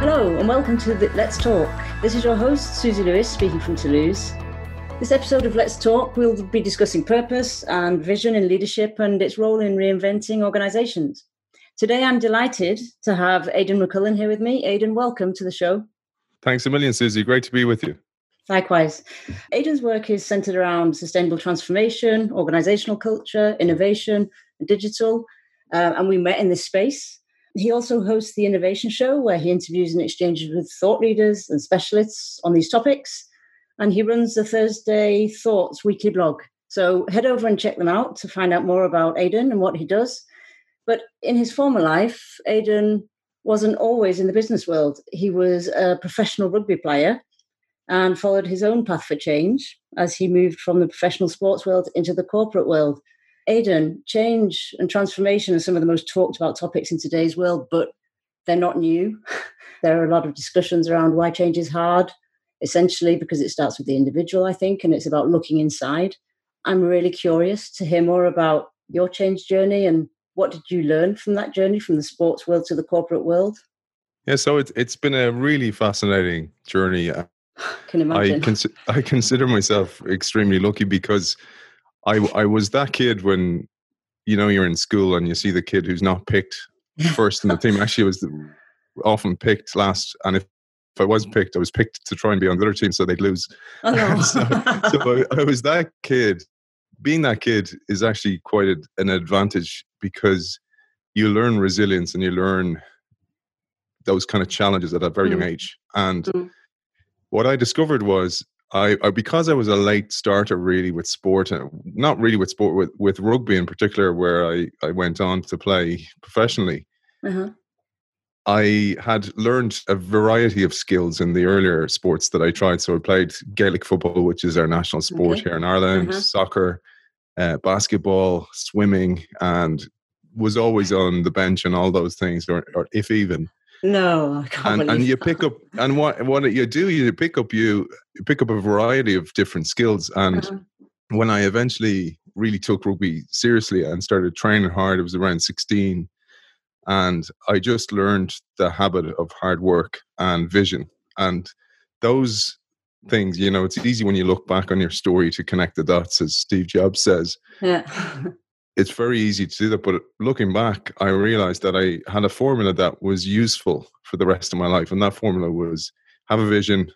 Hello, and welcome to Let's Talk. This is your host, Susie Lewis, speaking from Toulouse. This episode of Let's Talk, we'll be discussing purpose and vision in leadership and its role in reinventing organizations. Today, I'm delighted to have Aidan McCullen here with me. Aidan, welcome to the show. Thanks a million, Susie. Great to be with you. Likewise. Aidan's work is centered around sustainable transformation, organizational culture, innovation, and digital. Uh, and we met in this space he also hosts the Innovation Show, where he interviews and exchanges with thought leaders and specialists on these topics. And he runs the Thursday Thoughts weekly blog. So head over and check them out to find out more about Aidan and what he does. But in his former life, Aidan wasn't always in the business world. He was a professional rugby player and followed his own path for change as he moved from the professional sports world into the corporate world. Aidan, change and transformation are some of the most talked about topics in today's world, but they're not new. there are a lot of discussions around why change is hard, essentially because it starts with the individual, I think, and it's about looking inside. I'm really curious to hear more about your change journey and what did you learn from that journey from the sports world to the corporate world? Yeah, so it's it's been a really fascinating journey. Can imagine. I, cons- I consider myself extremely lucky because I I was that kid when you know you're in school and you see the kid who's not picked first in the team. Actually, was often picked last, and if if I was picked, I was picked to try and be on the other team so they'd lose. Oh, no. so, so I, I, was that kid. Being that kid is actually quite a, an advantage because you learn resilience and you learn those kind of challenges at a very mm. young age. And mm. What I discovered was I, I, because I was a late starter really with sport and not really with sport with, with rugby in particular where I, I went on to play professionally. Uh-huh. I had learned a variety of skills in the earlier sports that I tried. So I played Gaelic football, which is our national sport okay. here in Ireland, uh-huh. soccer, uh, basketball, swimming, and was always on the bench and all those things, or, or if even. No, and, and you pick up and what what you do you pick up you, pick up a variety of different skills. And uh-huh. when I eventually really took rugby seriously and started training hard it was around 16 and I just learned the habit of hard work and vision. And those things you know it's easy when you look back on your story to connect the dots as Steve Jobs says. Yeah it's very easy to do that. But looking back, I realized that I had a formula that was useful for the rest of my life. And that formula was have a vision,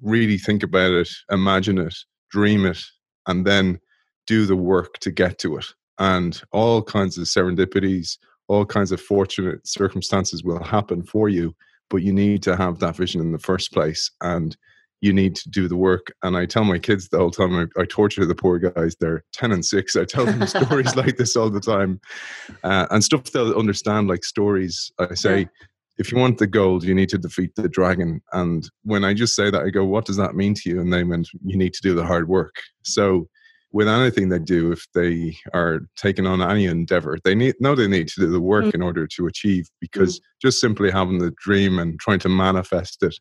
really think about it, imagine it, dream it, and then do the work to get to it. And all kinds of serendipities, all kinds of fortunate circumstances will happen for you, but you need to have that vision in the first place. And you need to do the work. And I tell my kids the whole time, I, I torture the poor guys. They're 10 and 6. I tell them stories like this all the time uh, and stuff they'll understand, like stories. I say, yeah. if you want the gold, you need to defeat the dragon. And when I just say that, I go, what does that mean to you? And they went, you need to do the hard work. So, with anything they do, if they are taking on any endeavor, they need know they need to do the work mm. in order to achieve. Because mm. just simply having the dream and trying to manifest it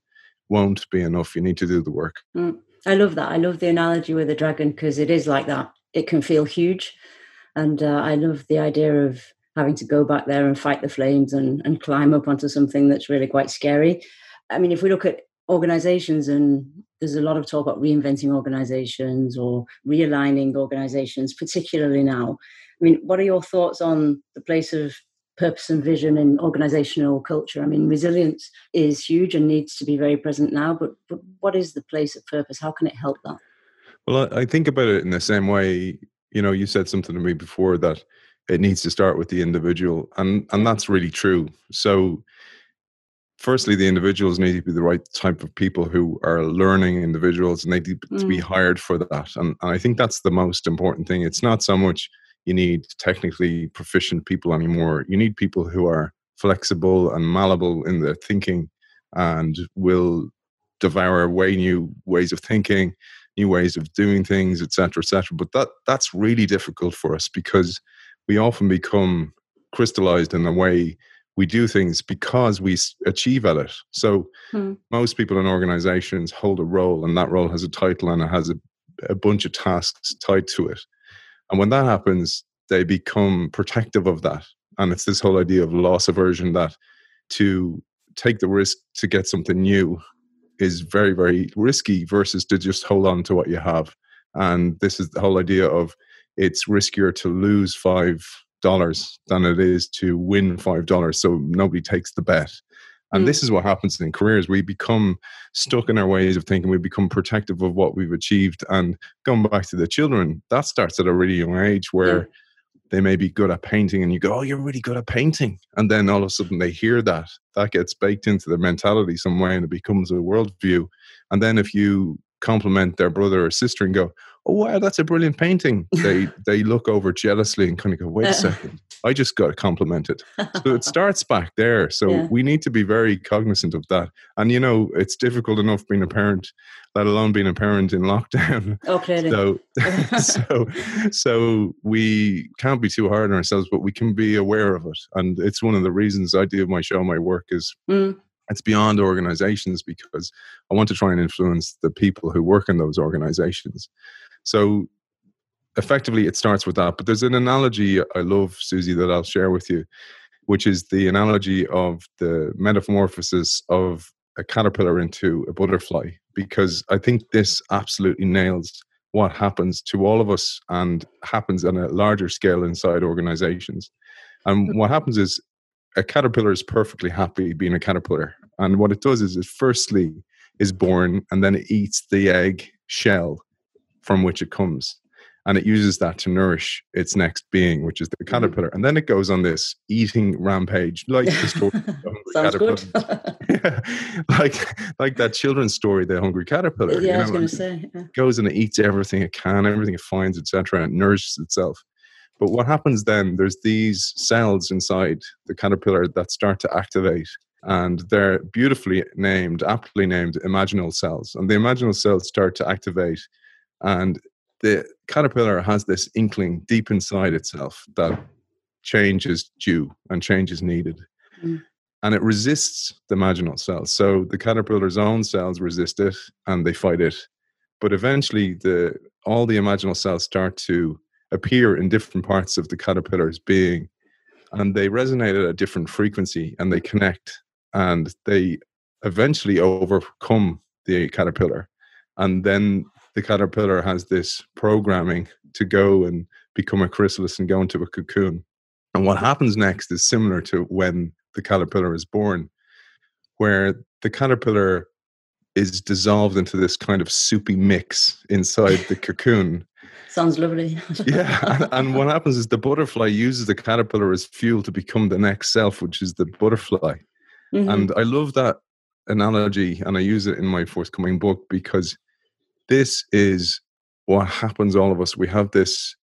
won't be enough. You need to do the work. Mm, I love that. I love the analogy with the dragon because it is like that. It can feel huge. And uh, I love the idea of having to go back there and fight the flames and, and climb up onto something that's really quite scary. I mean, if we look at organizations and there's a lot of talk about reinventing organizations or realigning organizations, particularly now. I mean, what are your thoughts on the place of purpose and vision in organizational culture. I mean, resilience is huge and needs to be very present now, but, but what is the place of purpose? How can it help that? Well, I think about it in the same way. You know, you said something to me before that it needs to start with the individual, and and that's really true. So, firstly, the individuals need to be the right type of people who are learning individuals, and they need mm. to be mm. hired for that. And, and I think that's the most important thing. It's not so much you need technically proficient people anymore. You need people who are flexible and malleable in their thinking and will devour way new ways of thinking, new ways of doing things, etc., etc. But that that's really difficult for us because we often become crystallized in the way we do things because we achieve at it. So hmm. most people in organizations hold a role, and that role has a title and it has a, a bunch of tasks tied to it. And when that happens, they become protective of that. And it's this whole idea of loss aversion that to take the risk to get something new is very, very risky versus to just hold on to what you have. And this is the whole idea of it's riskier to lose five dollars than it is to win five dollars. So nobody takes the bet. And mm. this is what happens in careers. We become stuck in our ways of thinking. We become protective of what we've achieved. And going back to the children, that starts at a really young age where yeah. they may be good at painting and you go, Oh, you're really good at painting. And then all of a sudden they hear that. That gets baked into their mentality some way and it becomes a worldview. And then if you compliment their brother or sister and go, oh wow that's a brilliant painting. They they look over jealously and kind of go wait a second i just got complimented. So it starts back there. So yeah. we need to be very cognizant of that. And you know it's difficult enough being a parent let alone being a parent in lockdown. Okay so so so we can't be too hard on ourselves but we can be aware of it. And it's one of the reasons i do my show my work is mm it's beyond organizations because I want to try and influence the people who work in those organizations. So effectively, it starts with that. But there's an analogy I love, Susie, that I'll share with you, which is the analogy of the metamorphosis of a caterpillar into a butterfly, because I think this absolutely nails what happens to all of us and happens on a larger scale inside organizations. And hmm. what happens is a caterpillar is perfectly happy being a caterpillar. And what it does is it firstly is born and then it eats the egg shell from which it comes. And it uses that to nourish its next being, which is the mm-hmm. caterpillar. And then it goes on this eating rampage, like the story Sounds good. yeah. Like like that children's story, The Hungry Caterpillar. Yeah, you know, I was going to say. Yeah. Goes and it eats everything it can, everything it finds, etc., and it nourishes itself. But what happens then, there's these cells inside the caterpillar that start to activate. And they're beautifully named, aptly named imaginal cells. And the imaginal cells start to activate. And the caterpillar has this inkling deep inside itself that change is due and change is needed. Mm. And it resists the imaginal cells. So the caterpillar's own cells resist it and they fight it. But eventually the all the imaginal cells start to appear in different parts of the caterpillar's being and they resonate at a different frequency and they connect and they eventually overcome the caterpillar. And then the caterpillar has this programming to go and become a chrysalis and go into a cocoon. And what happens next is similar to when the caterpillar is born where the caterpillar is dissolved into this kind of soupy mix inside the cocoon Sounds lovely. yeah. And, and, what happens is the butterfly uses the caterpillar as fuel to become the next self, which is the butterfly. Mm-hmm. And I love that analogy and I use it in my forthcoming book because this is what happens all of us. We have this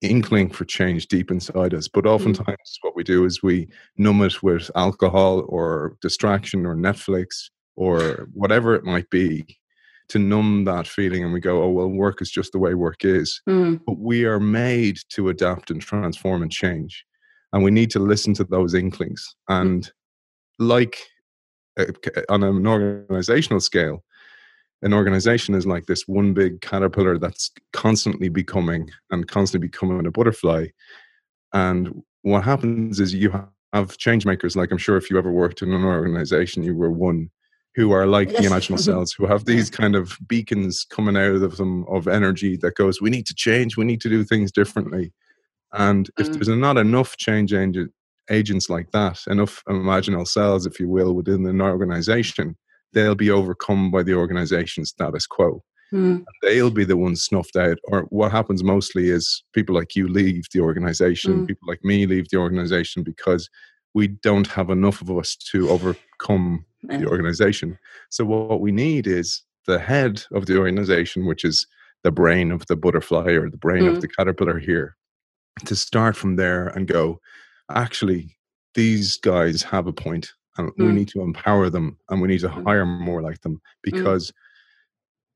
inkling for change deep inside us, but mm-hmm. oftentimes mm-hmm. what we do is we numb it with alcohol or distraction or Netflix or whatever it might be to numb that feeling and we go, oh, well, work is just the way work is. Mm. But we are made to adapt and transform and change. And we need to listen to those inklings. Mm. And mm. like uh, on an organizational scale, an organization is like this one big caterpillar that's constantly becoming and constantly becoming a butterfly. And what happens is you have change makers, like I'm sure if you ever worked in an organization, you were one who are like the imaginal cells, who have these kind of beacons coming out of them of energy that goes, we need to change, we need to do things differently. And mm. if there's not enough change agents like that, enough imaginal cells, if you will, within an organization, they'll be overcome by the organization status quo. Mm. They'll be the ones snuffed out. Or what happens mostly is people like you leave the organization, mm. people like me leave the organization because we don't have enough of us to overcome the organization. So what we need is the head of the organization, which is the brain of the butterfly or the brain mm. of the caterpillar here, to start from there and go, actually, these guys have a point and mm. we need to empower them and we need to mm. hire more like them mm. because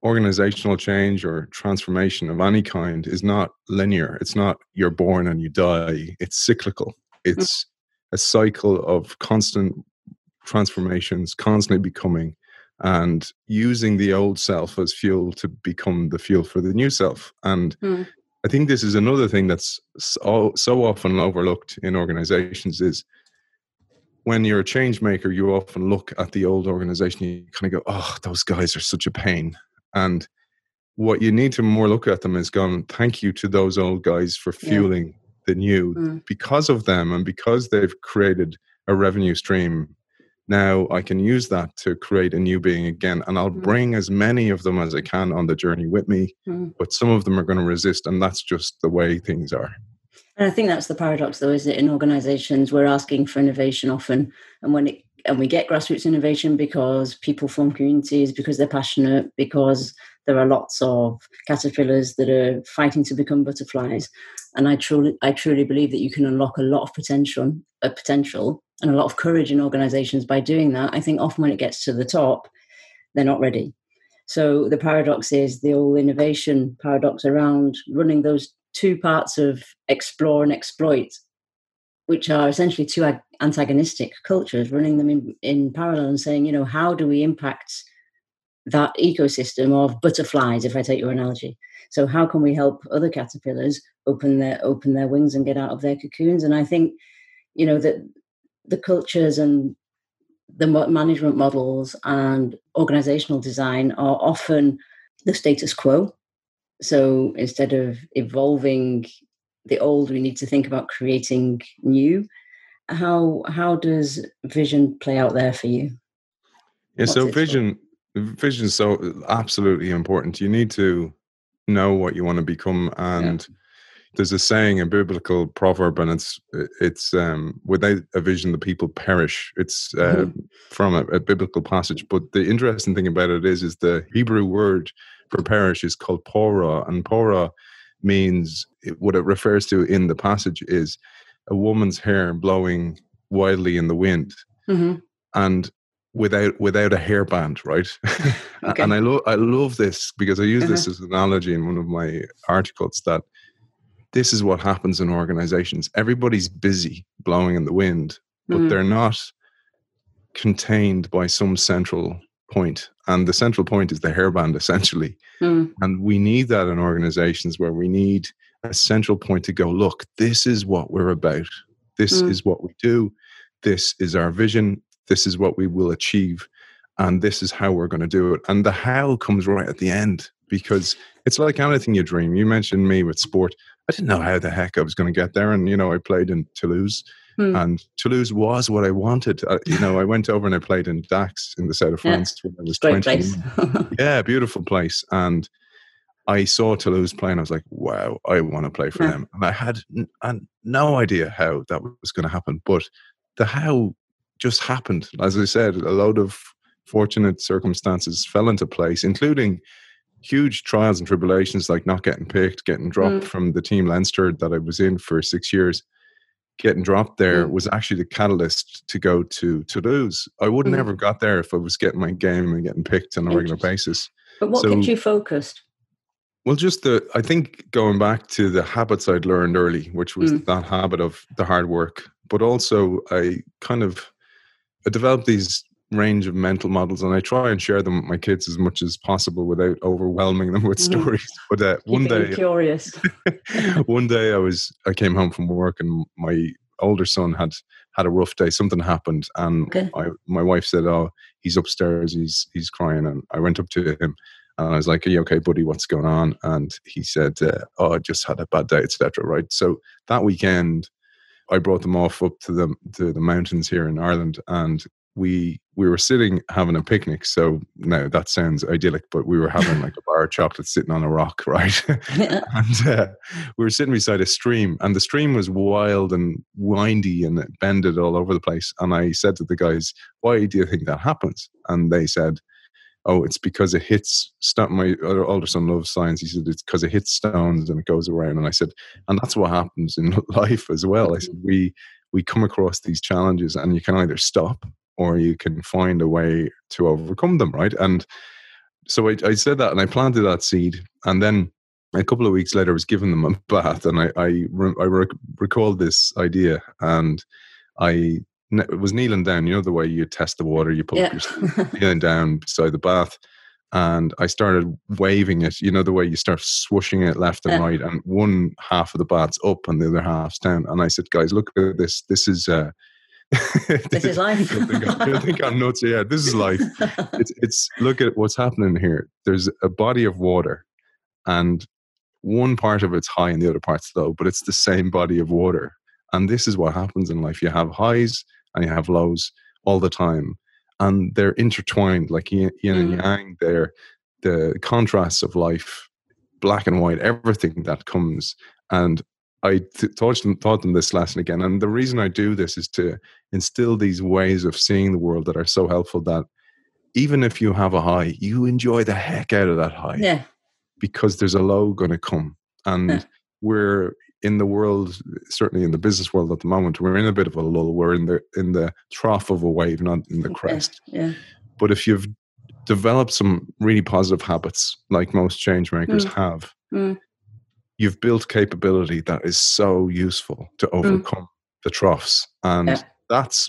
organizational change or transformation of any kind is not linear. It's not you're born and you die. It's cyclical. Mm. It's a cycle of constant transformations, constantly becoming, and using the old self as fuel to become the fuel for the new self. And mm. I think this is another thing that's so, so often overlooked in organizations is when you're a change maker, you often look at the old organization, you kind of go, oh, those guys are such a pain. And what you need to more look at them is going, thank you to those old guys for fueling yeah. the new. Mm. Because of them and because they've created a revenue stream, now I can use that to create a new being again. And I'll mm. bring as many of them as I can on the journey with me. Mm. But some of them are going to resist. And that's just the way things are. And I think that's the paradox, though, is that in organizations, we're asking for innovation often. And when it and we get grassroots innovation because people form communities, because they're passionate, because there are lots of caterpillars that are fighting to become butterflies. And I truly, I truly believe that you can unlock a lot of potential, a potential, and a lot of courage in organizations by doing that. I think often when it gets to the top, they're not ready. So the paradox is the old innovation paradox around running those two parts of explore and exploit, which are essentially two antagonistic cultures, running them in, in parallel and saying, you know, how do we impact that ecosystem of butterflies, if I take your analogy? So how can we help other caterpillars open their open their wings and get out of their cocoons? And I think, you know, that the cultures and the management models and organizational design are often the status quo so instead of evolving the old, we need to think about creating new. How how does vision play out there for you? Yeah, What's so vision vision is so absolutely important. You need to know what you want to become and yeah. there's a saying a biblical proverb and it's it's um without a vision the people perish it's uh, mm-hmm. from a, a, biblical passage but the interesting thing about it is is the hebrew word for perish is called Pora, and Pora means what it refers to in the passage is a woman's hair blowing wildly in the wind, mm-hmm. and without without a hairband, right? okay. and I love I love this because I use uh-huh. this as an analogy in one of my articles that this is what happens in organizations. Everybody's busy blowing in the wind, but mm-hmm. they're not contained by some central point. point and the central point is the hairband essentially mm. and we need that in organizations where we need a central point to go look this is what we're about this mm. is what we do this is our vision this is what we will achieve and this is how we're going to do it and the how comes right at the end because it's like anything you dream you mentioned me with sport i didn't know how the heck i was going to get there and you know i played in toulouse Hmm. And Toulouse was what I wanted. Uh, you know, I went over and I played in Dax in the south of France yeah. when I was Great 20. yeah, beautiful place. And I saw Toulouse play and I was like, wow, I want to play for yeah. them. And I had, n- had no idea how that was going to happen. But the how just happened. As I said, a load of fortunate circumstances fell into place, including huge trials and tribulations like not getting picked, getting dropped mm. from the team Leinster that I was in for six years getting dropped there mm. was actually the catalyst to go to Toulouse. I would mm. never got there if I was getting my game and getting picked on a regular basis. But what so, kept you focused? Well, just the I think going back to the habits I'd learned early, which was mm. that habit of the hard work, but also I kind of I developed these range of mental models and I try and share them with my kids as much as possible without overwhelming them with mm-hmm. stories. But uh, one day, curious. one day I was I came home from work and my older son had had a rough day. Something happened, and okay. I, my wife said, "Oh, he's upstairs. He's he's crying." And I went up to him. And I was like, "Are you okay, buddy? What's going on?" And he said, uh, "Oh, I just had a bad day, etc." Right. So that weekend, I brought them off up to the to the mountains here in Ireland, and we we were sitting having a picnic. So now that sounds idyllic, but we were having like a bar of chocolate sitting on a rock, right? and uh, we were sitting beside a stream, and the stream was wild and windy and it bended all over the place. And I said to the guys, "Why do you think that happens?" And they said. Oh, it's because it hits. Stuff. My older son loves science. He said it's because it hits stones and it goes around. And I said, and that's what happens in life as well. I said we we come across these challenges, and you can either stop or you can find a way to overcome them, right? And so I, I said that and I planted that seed. And then a couple of weeks later, I was giving them a bath and I, I, I rec- recalled this idea and I was kneeling down, you know, the way you test the water, you put yeah. your kneeling down beside the bath. and I started waving it. You know the way you start swooshing it left and right, and one half of the bat's up and the other half's down. And I said, "Guys, look at this. This is." Uh, this is life. I, think I, think I'm nuts. Yeah, this is life. It's, it's look at what's happening here. There's a body of water, and one part of it's high and the other part's low, but it's the same body of water. And this is what happens in life. You have highs and you have lows all the time and they're intertwined like yin, yin and mm. yang they're the contrasts of life black and white everything that comes and I th- taught them, taught them this lesson again and the reason i do this is to instill these ways of seeing the world that are so helpful that even if you have a high you enjoy the heck out of that high yeah because there's a low going to come and yeah. we're in the world, certainly in the business world at the moment, we're in a bit of a lull. We're in the in the trough of a wave, not in the crest. Yeah. yeah. But if you've developed some really positive habits, like most change makers mm. have, mm. you've built capability that is so useful to mm. overcome mm. the troughs. And yeah. that's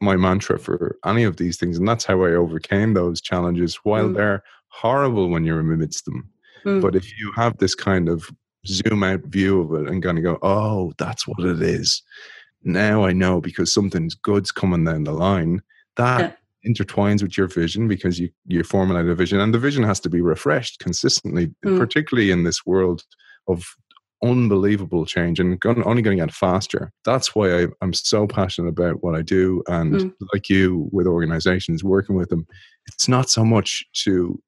my mantra for any of these things. And that's how I overcame those challenges while mm. they're horrible when you're in amidst them. Mm. But if you have this kind of zoom out view of it and kind of go, oh, that's what it is. Now I know because something's good's coming down the line. That yeah. intertwines with your vision because you you formulate a vision, and the vision has to be refreshed consistently, mm. particularly in this world of unbelievable change and only going to get faster. That's why I, am so passionate about what I do, and mm. like you with organizations, working with them. It's not so much to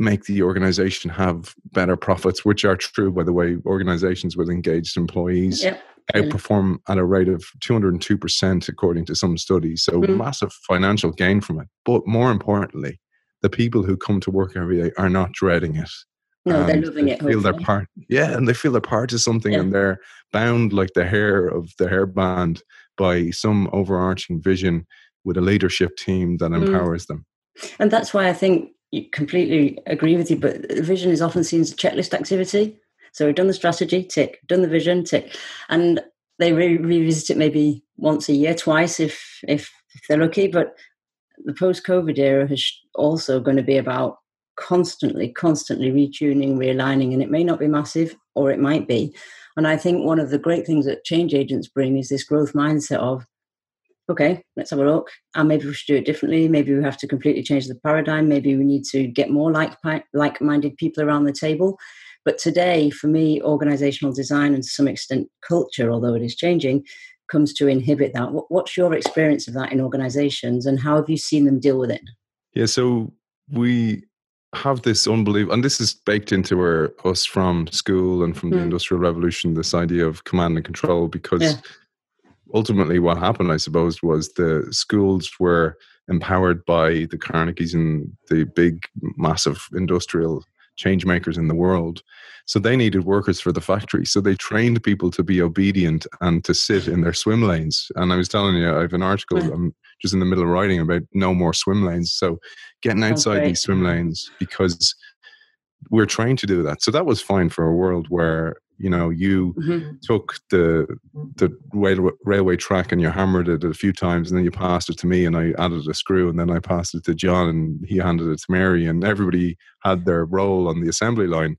make the organization have better profits, which are true, by the way. Organizations with engaged employees yep. outperform at a rate of 202%, according to some studies. So, mm. massive financial gain from it. But more importantly, the people who come to work every day are not dreading it. No, they're loving they it. Feel their part, yeah, and they feel they're part of something, yeah. and they're bound like the hair of the hairband by some overarching vision with a leadership team that mm. empowers mm. them. And that's why I think completely agree with you, but vision is often seen as a checklist activity. So we've done the strategy, tick, done the vision, tick. And they re- revisit it maybe once a year, twice if, if, if they're lucky. But the post COVID era is also going to be about constantly, constantly retuning, realigning, and it may not be massive or it might be. And I think one of the great things that change agents bring is this growth mindset of okay, let's have a look. And maybe we should do it differently. Maybe we have to completely change the paradigm. Maybe we need to get more like like minded people around the table. But today, for me, organizational design and to some extent culture, although it is changing, comes to inhibit that. What's your experience of that in organizations and how have you seen them deal with it? Yeah, so we have this unbelievable, and this is baked into our, us from school and from mm. the hmm. Industrial Revolution, this idea of command and control, because yeah ultimately what happened, I suppose, was the schools were empowered by the Carnegies and the big, massive industrial change makers in the world. So they needed workers for the factory. So they trained people to be obedient and to sit in their swim lanes. And I was telling you, I have an article I'm just in the middle of writing about no more swim lanes. So getting outside these swim lanes because we're trained to do that. So that was fine for a world where you know you mm-hmm. took the the railway, railway track and you hammered it a few times and then you passed it to me and i added a screw and then i passed it to john and he handed it to mary and everybody had their role on the assembly line.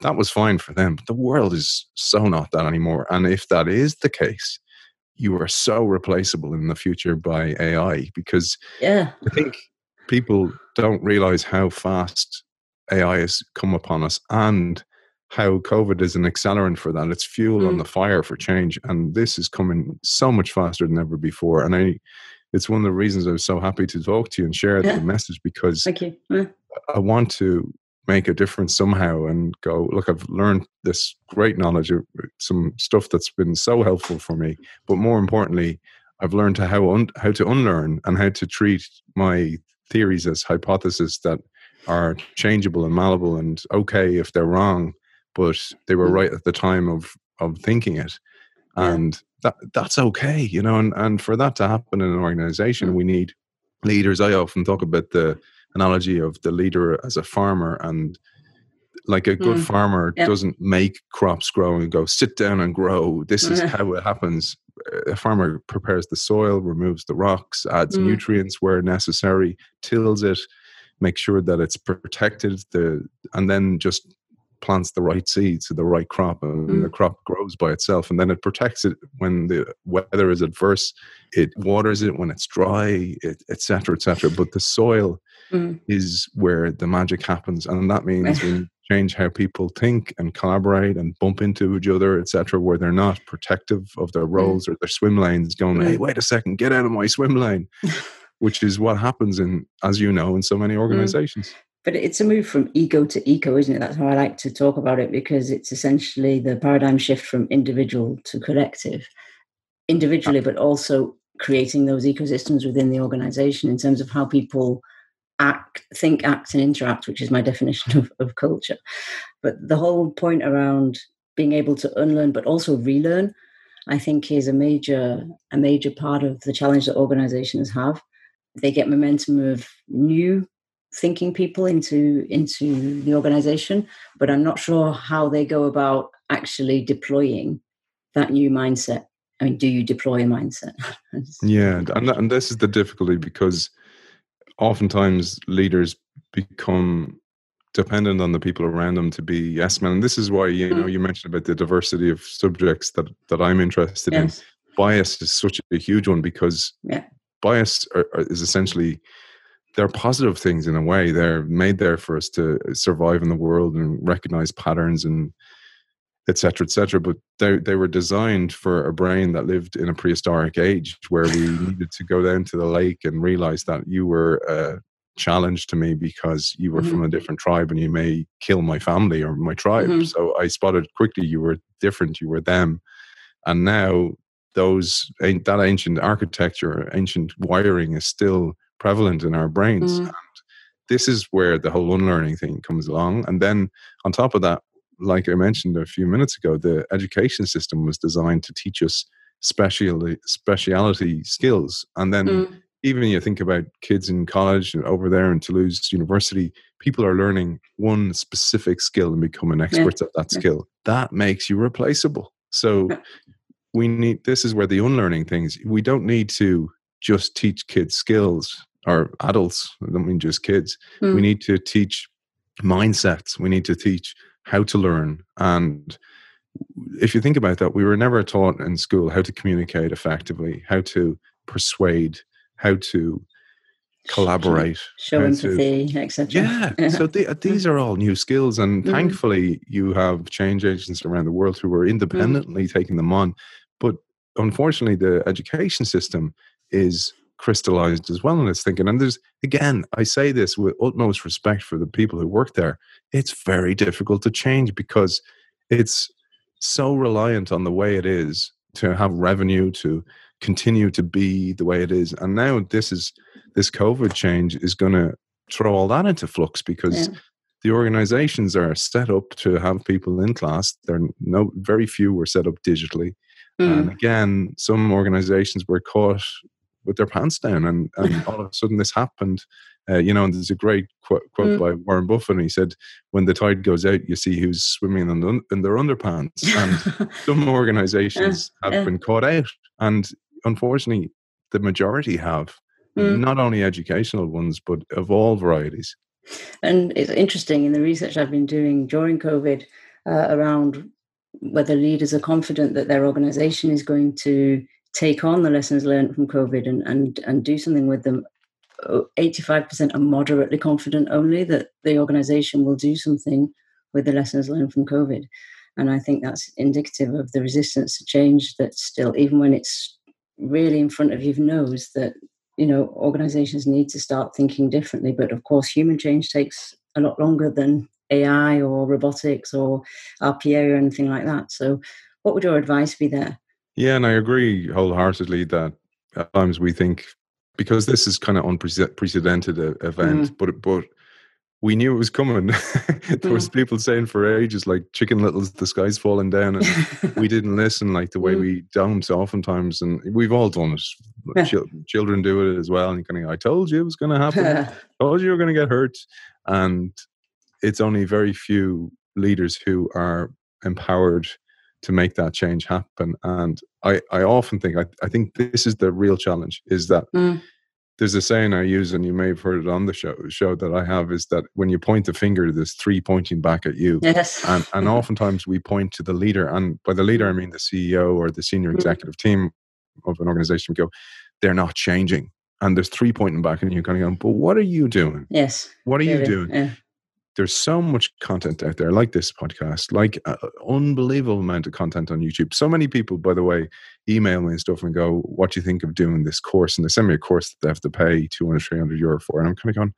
That was fine for them. But the world is so not that anymore. And if that is the case you are so replaceable in the future by ai because yeah. I think people don't realize how fast ai has come upon us and how COVID is an accelerant for that. It's fuel mm. on the fire for change, and this is coming so much faster than ever before. And I, it's one of the reasons I was so happy to talk to you and share yeah. the message because Thank you. Yeah. I want to make a difference somehow and go look i've learned this great knowledge of some stuff that's been so helpful for me but more importantly i've learned how un, how to unlearn and how to treat my theories as hypotheses that are changeable and malleable and okay if they're wrong but they were mm. right at the time of of thinking it and that that's okay you know and, and for that to happen in an organization mm. we need leaders i often talk about the analogy of the leader as a farmer and like a good mm. farmer yep. doesn't make crops grow and go sit down and grow this is how it happens a farmer prepares the soil removes the rocks adds mm. nutrients where necessary tills it makes sure that it's protected, the and then just plants the right seeds to the right crop and mm. the crop grows by itself and then it protects it when the weather is adverse it waters it when it's dry etc etc but the soil mm. is where the magic happens and that means we change how people think and collaborate and bump into each other etc where they're not protective of their mm. roles mm. or their swim lanes going hey wait a second get out of my swim lane which is what happens in as you know in so many mm. organizations but it's a move from ego to eco, isn't it? That's how I like to talk about it because it's essentially the paradigm shift from individual to collective, individually, but also creating those ecosystems within the organization in terms of how people act, think, act, and interact, which is my definition of, of culture. But the whole point around being able to unlearn but also relearn, I think is a major a major part of the challenge that organizations have. They get momentum of new thinking people into into the organization but i'm not sure how they go about actually deploying that new mindset i mean do you deploy a mindset yeah and, and this is the difficulty because oftentimes leaders become dependent on the people around them to be yes men and this is why you know mm. you mentioned about the diversity of subjects that that i'm interested yes. in bias is such a huge one because yeah. bias are, are, is essentially they're positive things in a way. They're made there for us to survive in the world and recognize patterns and etc. etc. But they they were designed for a brain that lived in a prehistoric age where we needed to go down to the lake and realize that you were a challenge to me because you were mm-hmm. from a different tribe and you may kill my family or my tribe. Mm-hmm. So I spotted quickly you were different, you were them. And now those that ancient architecture, ancient wiring is still prevalent in our brains. Mm. And this is where the whole unlearning thing comes along. And then on top of that, like I mentioned a few minutes ago, the education system was designed to teach us specialty speciality skills. And then mm. even you think about kids in college and over there in Toulouse University, people are learning one specific skill and becoming experts yeah. at that yeah. skill. That makes you replaceable. So we need this is where the unlearning things we don't need to just teach kids skills or adults, I don't mean just kids. Mm. We need to teach mindsets. We need to teach how to learn. And if you think about that, we were never taught in school how to communicate effectively, how to persuade, how to collaborate, show empathy, etc. Yeah. so the, these are all new skills, and mm. thankfully, you have change agents around the world who are hmm. independently mm. taking them on. But unfortunately, the education system is crystallized as well in this thinking. And there's, again, I say this with utmost respect for the people who work there. It's very difficult to change because it's so reliant on the way it is to have revenue, to continue to be the way it is. And now this is, this COVID change is going to throw all that into flux because. Yeah. The organizations are set up to have people in class. There no very few were set up digitally. Mm. And again, some organizations were caught with their pants down, and, and all of a sudden this happened. Uh, you know, and there's a great quote, quote mm. by Warren Buffett. And he said, "When the tide goes out, you see who's swimming in, the, in their underpants." And some organisations have yeah. been caught out, and unfortunately, the majority have. Mm. Not only educational ones, but of all varieties. And it's interesting in the research I've been doing during COVID uh, around whether leaders are confident that their organization is going to take on the lessons learned from COVID and, and, and do something with them, 85% are moderately confident only that the organization will do something with the lessons learned from COVID. And I think that's indicative of the resistance to change that still, even when it's really in front of your nose, that you know organizations need to start thinking differently. But of course, human change takes a lot longer than AI or robotics or RPA or anything like that. So, what would your advice be there? Yeah, and I agree wholeheartedly that at times we think because this is kind of unprecedented event, mm. but but we knew it was coming. there mm. was people saying for ages like Chicken Little's the sky's falling down, and we didn't listen like the way mm. we don't So oftentimes, and we've all done it. Ch- children do it as well, and kind of I told you it was going to happen. told you you were going to get hurt, and it's only very few leaders who are empowered to make that change happen. And I, I often think, I, I think this is the real challenge is that mm. there's a saying I use, and you may have heard it on the show, show that I have is that when you point the finger, there's three pointing back at you. Yes. And, and oftentimes we point to the leader. And by the leader, I mean the CEO or the senior mm. executive team of an organization. We go, they're not changing. And there's three pointing back, and you're kind of going, but what are you doing? Yes. What are you doing? Yeah there's so much content out there like this podcast like uh, unbelievable amount of content on youtube. So many people by the way email me and stuff and go what do you think of doing this course? And they send me a course that they have to pay 200 300 euro for and i'm kind of going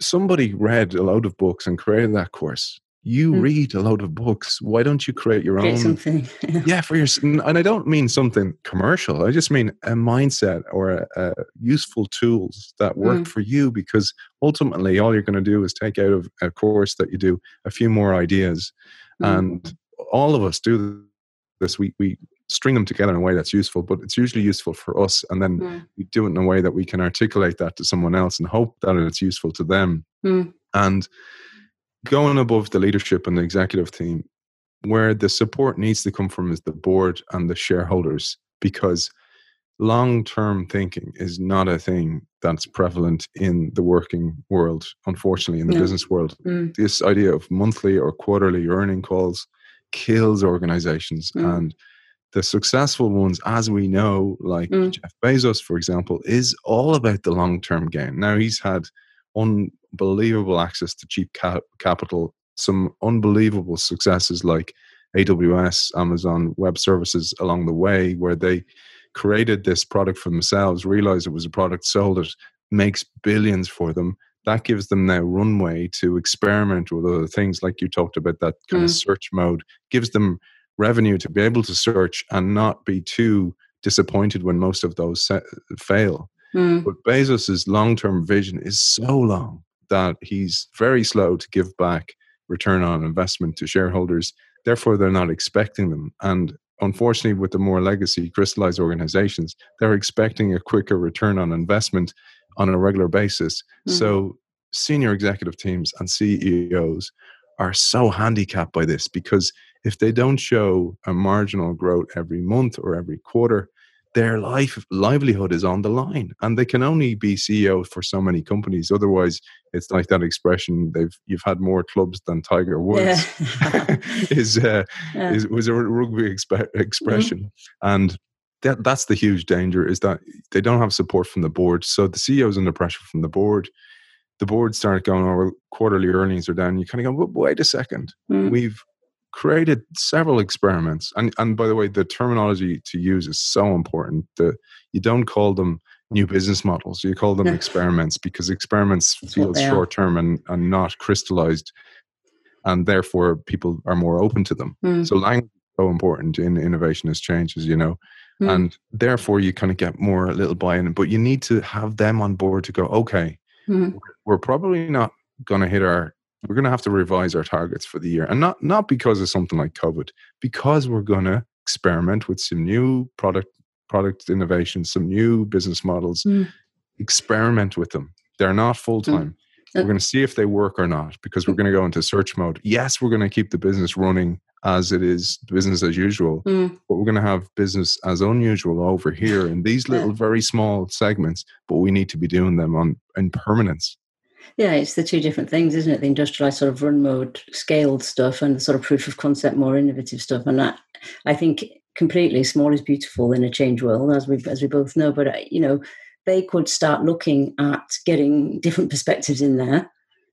somebody read a load of books and created that course you mm. read a load of books why don't you create your create own something yeah for your and i don't mean something commercial i just mean a mindset or a, a useful tools that work mm. for you because ultimately all you're going to do is take out of a course that you do a few more ideas mm. and all of us do this we we string them together in a way that's useful but it's usually useful for us and then mm. we do it in a way that we can articulate that to someone else and hope that it's useful to them mm. and going above the leadership and the executive team, where the support needs to come from is the board and the shareholders, because long term thinking is not a thing that's prevalent in the working world, unfortunately, in the no. business world. Mm. This idea of monthly or quarterly earning calls kills organizations. Mm. And the successful ones, as we know, like mm. Jeff Bezos, for example, is all about the long term gain. Now, he's had unbelievable access to cheap cap- capital, some unbelievable successes like AWS, Amazon Web Services along the way, where they created this product for themselves, realized it was a product sold it, makes billions for them. That gives them now runway to experiment with other things, like you talked about that kind mm. of search mode, gives them revenue to be able to search and not be too disappointed when most of those fail. Mm. But Bezos's long-term vision is so long that he's very slow to give back return on investment to shareholders. Therefore, they're not expecting them. And unfortunately, with the more legacy crystallized organizations, they're expecting a quicker return on investment on a regular basis. Mm. So, senior executive teams and CEOs are so handicapped by this because if they don't show a marginal growth every month or every quarter, their life livelihood is on the line and they can only be ceo for so many companies otherwise it's like that expression they've you've had more clubs than tiger woods yeah. is, uh, yeah. is was a rugby expe- expression mm-hmm. and that that's the huge danger is that they don't have support from the board so the ceo's under pressure from the board the board start going over oh, quarterly earnings are down you kind of go wait a second mm. we've created several experiments. And, and by the way, the terminology to use is so important. that you don't call them new business models, you call them experiments because experiments That's feel short term and, and not crystallized. And therefore, people are more open to them. Mm. So, language is so important in innovation as changes, you know. Mm. And therefore, you kind of get more a little buy in, but you need to have them on board to go, okay, mm. we're probably not going to hit our we're going to have to revise our targets for the year and not not because of something like covid because we're going to experiment with some new product product innovations some new business models mm. experiment with them. They're not full time mm. we're going to see if they work or not because we're going to go into search mode. Yes we're going to keep the business running as it is business as usual mm. but we're going to have business as unusual over here in these little very small segments but we need to be doing them on in permanence yeah, it's the two different things, isn't it? The industrialized sort of run mode, scaled stuff, and the sort of proof of concept, more innovative stuff. And that, I think, completely small is beautiful in a change world, as we as we both know. But uh, you know, they could start looking at getting different perspectives in there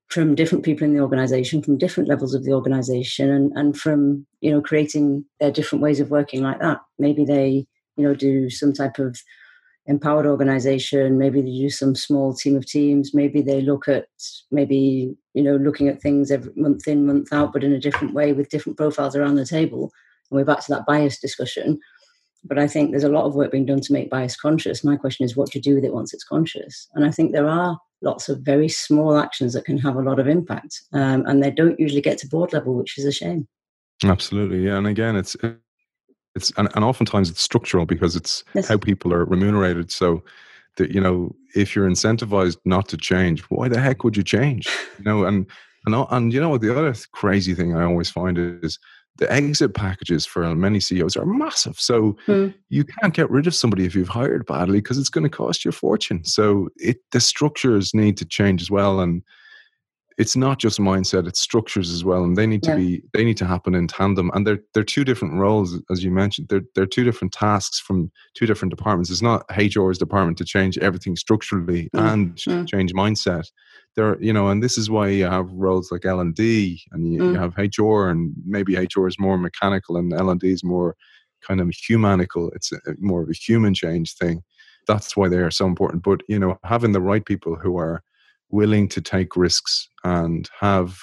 from different people in the organization, from different levels of the organization, and and from you know creating their different ways of working like that. Maybe they you know do some type of empowered organization maybe they do some small team of teams maybe they look at maybe you know looking at things every month in month out but in a different way with different profiles around the table. And we're back to that bias discussion. But i think there's a lot of work being done to make bias conscious. My question is what do you do with it once it's conscious? And i think there are lots of very small actions that can have a lot of impact um, and they don't usually get to board level which is a shame. Absolutely. Yeah and again it's it's and, and oftentimes it's structural because it's yes. how people are remunerated so that you know if you're incentivized not to change why the heck would you change you know and and and you know what the other crazy thing i always find is the exit packages for many CEOs are massive. So mm. you can't get rid of somebody if you've hired badly because it's going to cost you a fortune. So it the structures need to change as well. And it's not just mindset it's structures as well and they need to yeah. be they need to happen in tandem and they're they're two different roles as you mentioned they're they're two different tasks from two different departments it's not hr's department to change everything structurally mm. and mm. change mindset there you know and this is why you have roles like l&d and you, mm. you have hr and maybe hr is more mechanical and l&d is more kind of humanical it's a, more of a human change thing that's why they are so important but you know having the right people who are willing to take risks and have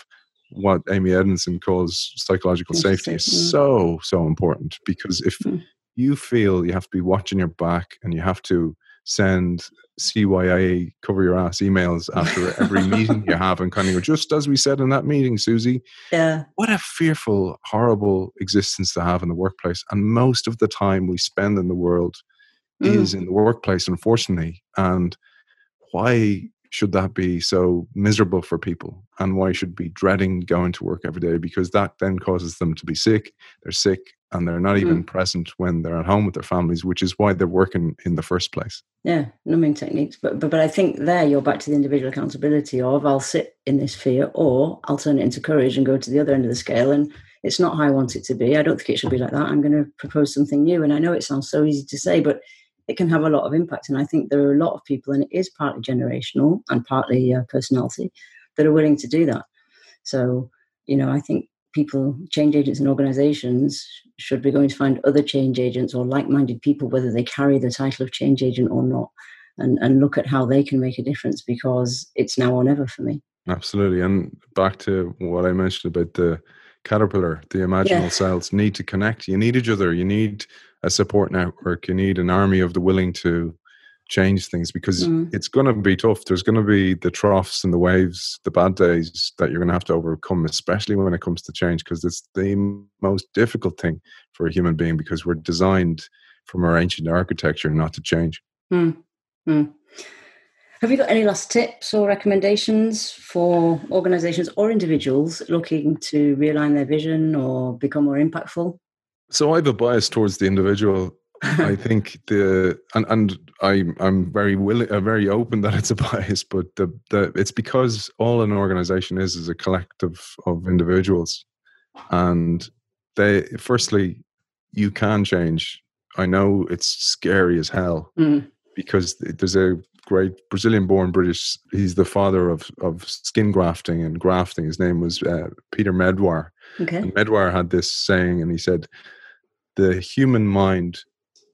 what Amy Edmondson calls psychological safety is mm. so, so important because if mm. you feel you have to be watching your back and you have to send CYA cover your ass emails after every meeting you have and kind of go, just as we said in that meeting, Susie. Yeah. What a fearful, horrible existence to have in the workplace. And most of the time we spend in the world mm. is in the workplace, unfortunately. And why should that be so miserable for people? And why should be dreading going to work every day? Because that then causes them to be sick. They're sick and they're not even mm. present when they're at home with their families which is why they're working in the first place. Yeah numbing techniques. But, but but i think there you're back to the individual accountability of i'll sit in this fear or i'll turn it into courage and go to the other end of the scale. And it's not how i want it to be. I don't think it should be like that. I'm going to propose something new. And i know it sounds so easy to say but it can have a lot of impact. And I think there are a lot of people, and it is partly generational and partly uh, personality, that are willing to do that. So, you know, I think people, change agents and organizations, should be going to find other change agents or like minded people, whether they carry the title of change agent or not, and, and look at how they can make a difference because it's now or never for me. Absolutely. And back to what I mentioned about the caterpillar, the imaginal yeah. cells need to connect. You need each other. You need a support network. You need an army of the willing to change things because mm. it's going to be tough. There's going to be the troughs and the waves, the bad days that you're going to have to overcome, especially when it comes to change, because it's the most difficult thing for a human being because we're designed from our ancient architecture not to change. Mm. Mm. Have you got any last tips or recommendations for organizations or individuals looking to realign their vision or become more impactful? So I have a bias towards the individual. I think the and and I I'm very willing, uh, very open that it's a bias, but the the it's because all an organization is is a collective of individuals, and they firstly you can change. I know it's scary as hell mm. because there's a great Brazilian-born British. He's the father of of skin grafting and grafting. His name was uh, Peter Medawar. Okay. And Medawar had this saying, and he said, the human mind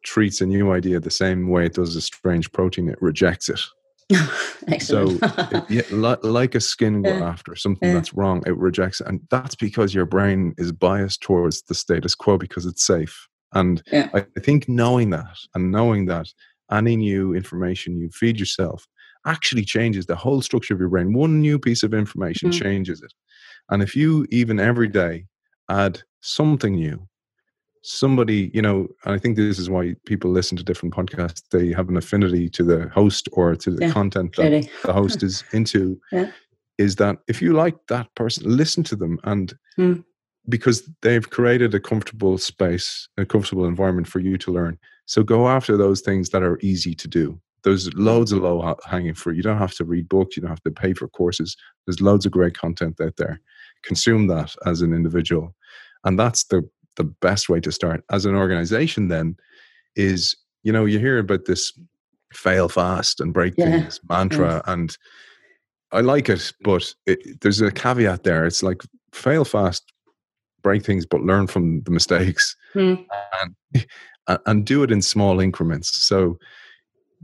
treats a new idea the same way it does a strange protein it rejects it so it, like a skin graft or something yeah. that's wrong it rejects it and that's because your brain is biased towards the status quo because it's safe and yeah. I, I think knowing that and knowing that any new information you feed yourself actually changes the whole structure of your brain one new piece of information mm. changes it and if you even every day add something new somebody you know and i think this is why people listen to different podcasts. They have an affinity to the host or to the yeah, content that the host is into yeah. is that if you like that person listen to them. And mm. because they've created a comfortable space a comfortable environment for you to learn. So go after those things that are easy to do. There's loads of low hanging fruit. You don't have to read books. You don't have to pay for courses. There's loads of great content out there. Consume that as an individual. And that's the the best way to start as an organization then is you know you hear about this fail fast and break yeah. things mantra yeah. and i like it but it, there's a caveat there it's like fail fast break things but learn from the mistakes mm. and, and do it in small increments so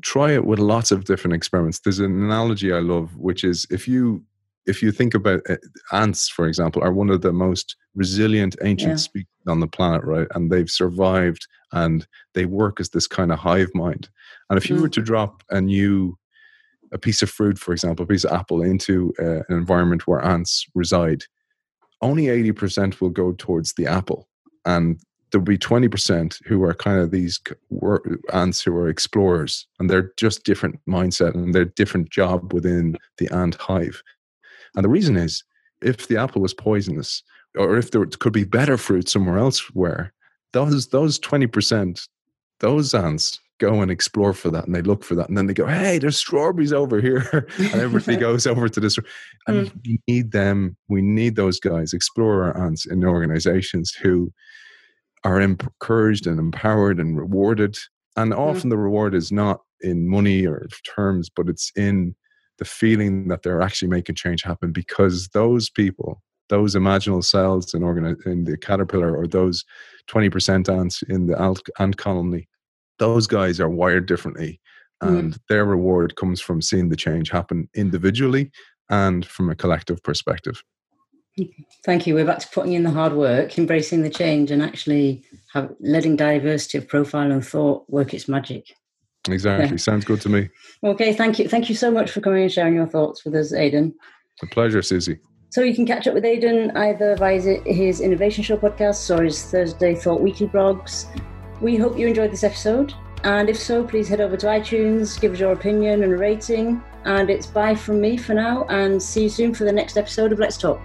try it with lots of different experiments there's an analogy i love which is if you if you think about it, ants for example are one of the most resilient ancient yeah. species on the planet, right? And they've survived and they work as this kind of hive mind. And if you mm. were to drop a new a piece of fruit, for example, a piece of apple into uh, an environment where ants reside, only 80% will go towards the apple. And there'll be 20% who are kind of these ants who are explorers and they're just different mindset and they're different job within the ant hive. And the reason is if the apple was poisonous, or if there could be better fruit somewhere else, where those those twenty percent, those ants go and explore for that and they look for that and then they go hey there's strawberries over here and everybody goes over to this and mm. we need them we need those guys explorer ants in organizations who are encouraged and empowered and rewarded and mm. often mm. the reward is not in money or terms but it's in the feeling that they're actually making change happen because those people those imaginal cells in, organi- in the caterpillar or those 20% ants in the ant colony those guys are wired differently mm. and mm. their reward comes from seeing the change happen individually and from a collective perspective thank you we're back to putting in the hard work embracing the change and actually have, letting diversity of profile and thought work its magic exactly yeah. sounds good to me okay thank you thank you so much for coming and sharing your thoughts with us aidan a pleasure susie so you can catch up with Aidan either via his Innovation Show podcasts or his Thursday Thought Weekly blogs. We hope you enjoyed this episode. And if so, please head over to iTunes, give us your opinion and a rating. And it's bye from me for now, and see you soon for the next episode of Let's Talk.